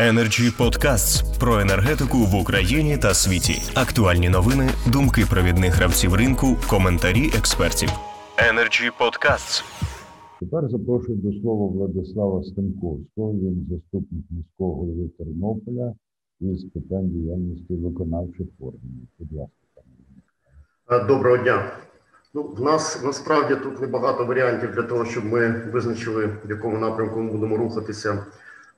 Energy Podcasts про енергетику в Україні та світі. Актуальні новини, думки провідних гравців ринку, коментарі експертів. Energy Podcasts. Тепер запрошую до слова Владислава Стемковського. Він заступник міського голови Тернополя із питань діяльності виконавчих органів. Будь ласка. Е, Доброго дня. Ну, в нас насправді тут небагато варіантів для того, щоб ми визначили, в якому напрямку ми будемо рухатися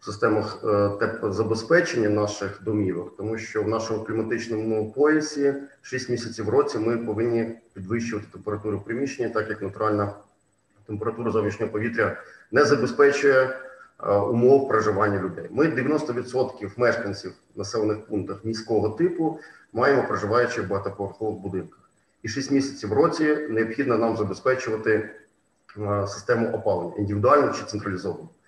системах е, теплозабезпечення наших домівок, тому що в нашому кліматичному поясі 6 місяців в році ми повинні підвищувати температуру приміщення, так як натуральна температура зовнішнього повітря не забезпечує е, умов проживання людей. Ми 90% мешканців населених пунктах міського типу маємо проживаючи в багатоповерхових будинках. І 6 місяців в році необхідно нам забезпечувати е, систему опалення індивідуально чи централізовано е,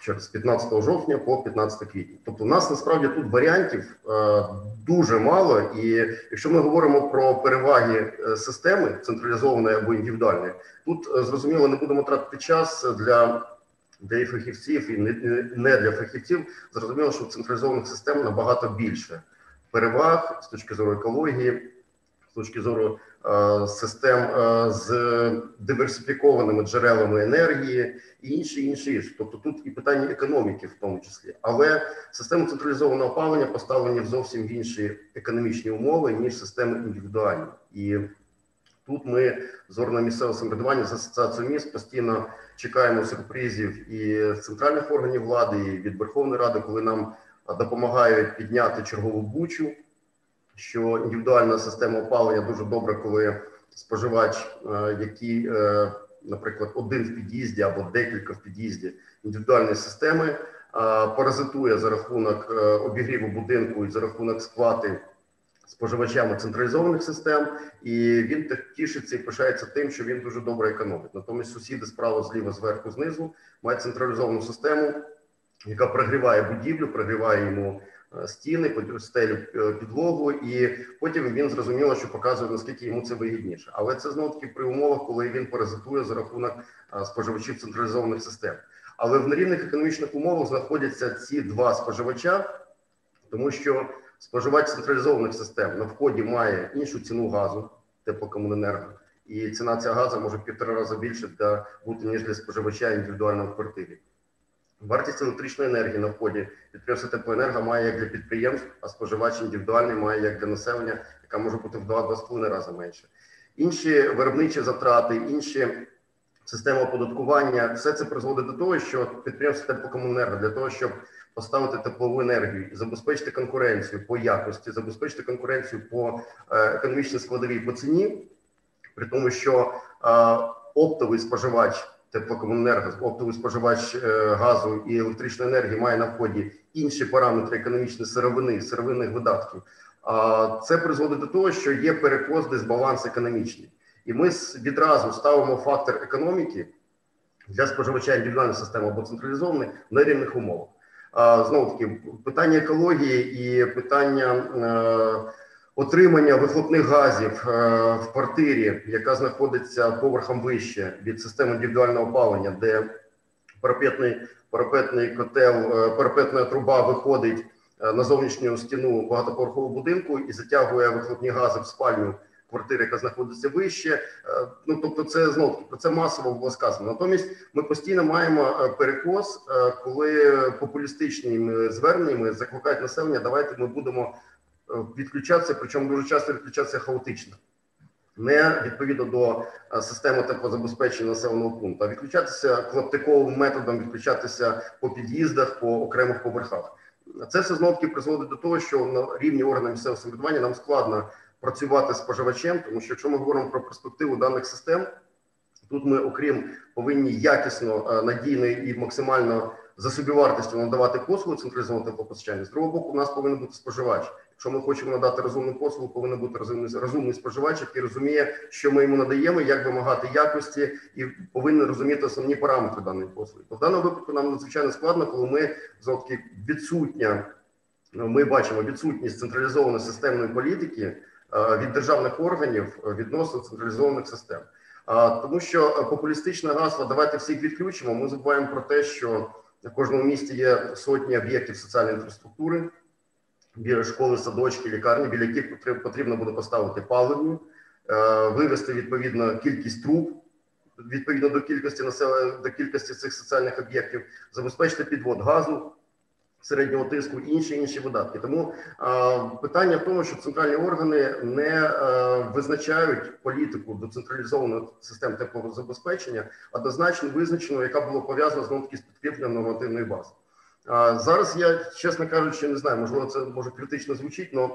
через 15 жовтня по 15 квітня. Тобто, у нас насправді тут варіантів е, дуже мало. І якщо ми говоримо про переваги е, системи централізованої або індивідуальної, тут е, зрозуміло не будемо тратити час для. Для фахівців і не, для фахівців зрозуміло, що централізованих систем набагато більше переваг з точки зору екології, з точки зору е, систем е, з диверсифікованими джерелами енергії і інші інші. Тобто тут і питання економіки, в тому числі, але системи централізованого опалення поставлені в зовсім інші економічні умови ніж системи індивідуальні. І тут ми з органом місцевого самоврядування з асоціацією міст постійно чекаємо сюрпризів і центральних органів влади, і від Верховної Ради, коли нам допомагають підняти чергову бучу що індивідуальна система опалення дуже добре, коли споживач, е, який, е, наприклад, один в під'їзді або декілька в під'їзді індивідуальної системи, е, паразитує за рахунок обігріву будинку і за рахунок сплати споживачами централізованих систем, і він тішиться і пишається тим, що він дуже добре економить. Натомість сусіди справа, зліва, зверху, знизу мають централізовану систему, яка прогріває будівлю, прогріває йому стіни, під- стелю е, підлогу, і потім він зрозуміло, що показує наскільки йому це вигідніше. Але це знову таки при умовах, коли він паразитує за рахунок е, споживачів централізованих систем. Але в нерівних економічних умовах знаходяться ці два споживача, тому що споживач централізованих систем на вході має іншу ціну газу, теплокомуненерго, і ціна цього газу може півтора рази більше для бути ніж для споживача індивідуально в квартирі. Вартість електричної енергії на вході підприємство теплоенерго має як для підприємств, а споживач індивідуальний має як для населення, яка може бути в 2-2,5 рази менше. Інші виробничі затрати, інші системи оподаткування, все це призводить до того, що підприємство теплокомуненерго для того, щоб поставити теплову енергію забезпечити конкуренцію по якості, забезпечити конкуренцію по е, економічній складовій по ціні, при тому, що е, оптовий споживач теплокомуненерго, оптовий споживач е, газу і електричної енергії має на вході інші параметри економічної сировини, сировинних видатків. А це призводить до того, що є перекос, дисбаланс економічний, і ми відразу ставимо фактор економіки для споживача індивідуальної системи або централізованої в нерівних умовах. А, знову таки, питання екології і питання е, отримання вихлопних газів е, в квартирі, яка знаходиться поверхом вище від системи індивідуального опалення, де парапетний, парапетний котел, е, парапетна труба виходить е, на зовнішню стіну багатоповерхового будинку і затягує вихлопні гази в спальню квартири, яка знаходиться вище. Ну тобто, це знову про це масово було сказано. Натомість ми постійно маємо перекос, коли популістичними зверненнями закликають населення. Давайте ми будемо відключатися, причому дуже часто відключатися хаотично. Не відповідно до е, системи теплозабезпечення населеного пункту, а відключатися клаптиковим методом, відключатися по під'їздах, по окремих поверхах. Це все знову таки призводить до того, що на рівні органів місцевого самоврядування нам складно працювати з споживачем, тому що якщо ми говоримо про перспективу даних систем, тут ми, окрім повинні якісно, е, надійно і максимально за собівартістю надавати послугу централізованого теплопостачання. З другого боку, у нас повинен бути споживач. Якщо ми хочемо надати розумну послугу, повинен бути розумний, розумний споживач, який розуміє, що ми йому надаємо, як вимагати якості, і повинен розуміти основні параметри даної послуги. То в даному випадку нам надзвичайно складно, коли ми таки відсутня. ну, Ми бачимо відсутність централізованої системної політики е, від державних органів відносно централізованих систем. А, Тому що е, популістичне гасло давайте всіх відключимо. Ми забуваємо про те, що В кожному місті є сотні об'єктів соціальної інфраструктури, біля школи, садочки, лікарні, біля яких потрібно буде поставити паливні, е, вивести відповідно кількість труб відповідно до кількості населення, до кількості цих соціальних об'єктів, забезпечити підвод газу. Середнього тиску інші інші видатки, тому а, питання в тому, що центральні органи не а, визначають політику до централізованих систем теплозабезпечення, однозначно визначено, яка була пов'язана знову таки з підкріпленням нормативної бази. А, зараз я, чесно кажучи, не знаю, можливо, це може критично звучить, але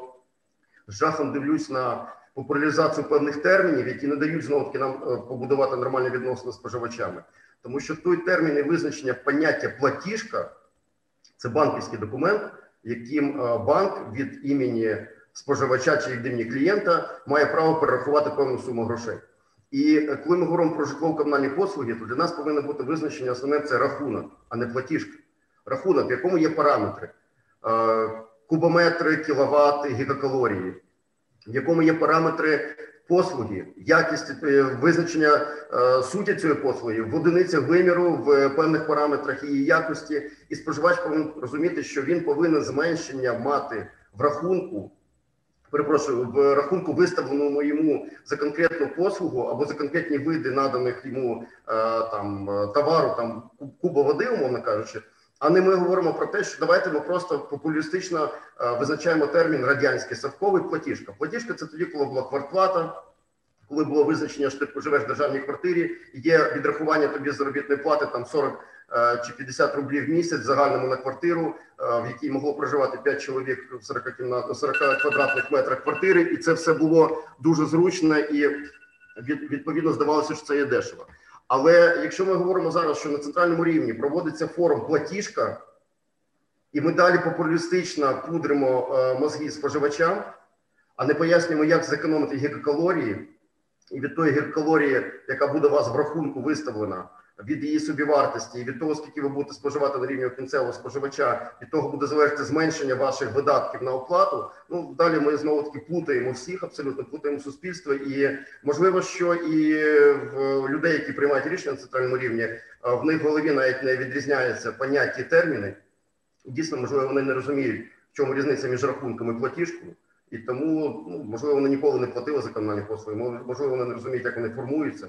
з жахом дивлюсь на популяризацію певних термінів, які не дають знову таки нам е, побудувати нормальні відносини з споживачами, тому що той термін і визначення поняття платіжка це банківський документ, яким е, банк від імені споживача чи від імені клієнта має право перерахувати певну суму грошей. І е, коли ми говоримо про житлово-комунальні послуги, то для нас повинно бути визначення основне це рахунок, а не платіжка. Рахунок, в якому є параметри: кубометри, кіловати, гігакалорії в якому є параметри послуги, якість е, визначення е, суті цієї послуги в одиницях виміру в певних параметрах її якості, і споживач повинен розуміти, що він повинен зменшення мати в рахунку. Перепрошую, в рахунку виставленому йому за конкретну послугу або за конкретні види наданих йому е, там товару, там куба води, умовно кажучи. А не ми говоримо про те, що давайте ми просто популістично е, визначаємо термін радянський садковий платіжка. Платіжка це тоді, коли була квартплата, коли було визначення, що ти живеш в державній квартирі, є відрахування тобі заробітної плати там 40 е, чи 50 рублів в місяць загальному на квартиру, е, в якій могло проживати 5 чоловік в 40 кімнат, 40 квадратних метрах квартири, і це все було дуже зручно і відповідно здавалося, що це є дешево. Але якщо ми говоримо зараз, що на центральному рівні проводиться форум платіжка, і ми далі популістично пудримо е, мозги споживачам, а не пояснюємо, як зекономити гігакалорії, і від тої гігакалорії, яка буде у вас в рахунку виставлена, від її собівартості і від того, скільки ви будете споживати на рівні кінцевого споживача, від того буде залежати зменшення ваших видатків на оплату. Ну далі ми знову таки плутаємо всіх, абсолютно плутаємо суспільство, і можливо, що і в людей, які приймають рішення на центральному рівні, в них в голові навіть не відрізняються поняття і терміни. Дійсно, можливо, вони не розуміють, в чому різниця між рахунком і платіжкою. І тому, ну можливо, вони ніколи не платили за комунальні послуги, можливо, вони не розуміють, як вони формуються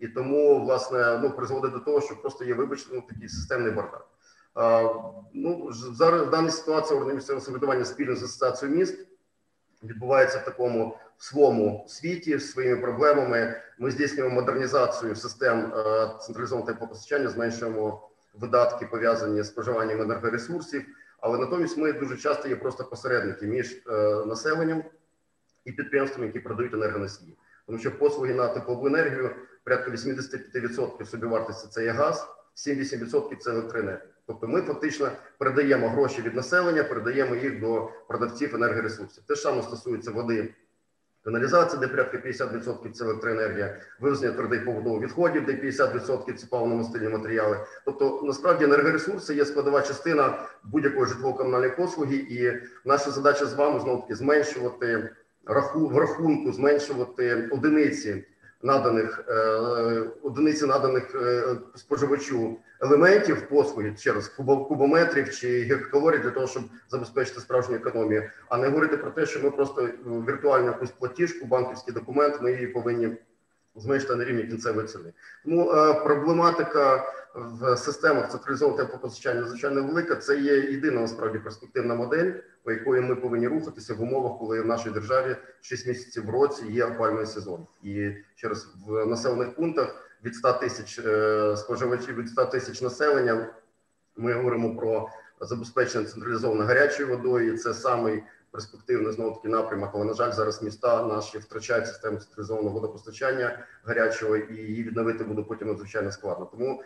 і тому власне ну призводить до того, що просто є вибачте, ну, такий системний бардак. А, ну зараз в даній ситуації органи місцевого самоврядування спільно з асоціацією міст відбувається в такому своєму світі з своїми проблемами. Ми здійснюємо модернізацію систем е, централізованого теплопостачання, зменшуємо видатки пов'язані з споживанням енергоресурсів. Але натомість ми дуже часто є просто посередники між е, населенням і підприємствами, які продають енергоносії, тому що послуги на теплову енергію порядка 85% собівартості це є газ, 7-8% це електроенергія. Тобто ми фактично передаємо гроші від населення, передаємо їх до продавців енергоресурсів. Те ж саме стосується води. Каналізація, де порядка 50% це електроенергія, вивезення твердих побудових відходів, де 50% це паливно-мастильні матеріали. Тобто, насправді енергоресурси є складова частина будь-якої житлово-комунальної послуги, і наша задача з вами знову таки зменшувати в рахунку, зменшувати одиниці наданих е, одиниці наданих е, споживачу елементів послуги через кубометрів чи гігакалорій для того, щоб забезпечити справжню економію, а не говорити про те, що ми просто віртуальну якусь платіжку, банківський документ, ми її повинні зменшити на рівні кінцевої ціни. Тому е, проблематика в системах централізованого теплопостачання надзвичайно велика. Це є єдина насправді перспективна модель, по якої ми повинні рухатися в умовах, коли в нашій державі 6 місяців в році є опальний сезон, і через в населених пунктах від 100 тисяч е, споживачів від 100 тисяч населення. Ми говоримо про забезпечення централізованою гарячою водою. і Це самий перспективний знову таки напрямок. Але на жаль, зараз міста наші втрачають систему централізованого водопостачання гарячого, і її відновити буде потім надзвичайно складно. Тому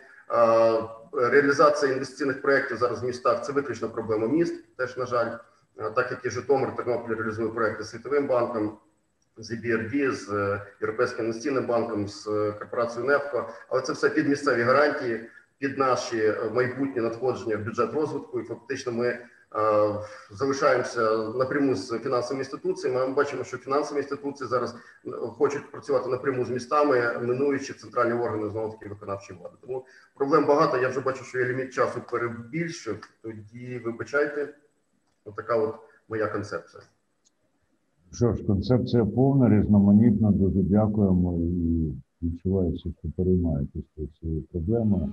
Реалізація інвестиційних проєктів зараз в містах це виключно проблема міст. Теж на жаль, так як і Житомир Тернопіль реалізує проекти Світовим банком, з EBRD, з е, Європейським інвестиційним банком, з е, корпорацією НЕФКО, але це все під місцеві гарантії, під наші майбутні надходження в бюджет розвитку. І фактично ми е, залишаємося напряму з фінансовими інституціями. Ми бачимо, що фінансові інституції зараз е, хочуть працювати напряму з містами, минуючи центральні органи знову таки виконавчої влади. Тому проблем багато. Я вже бачу, що я ліміт часу перебільшив. Тоді вибачайте, отака от моя концепція. Що ж, концепція повна, різноманітна. Дуже дякуємо і відчувається, що переймаєтесь цією проблемою.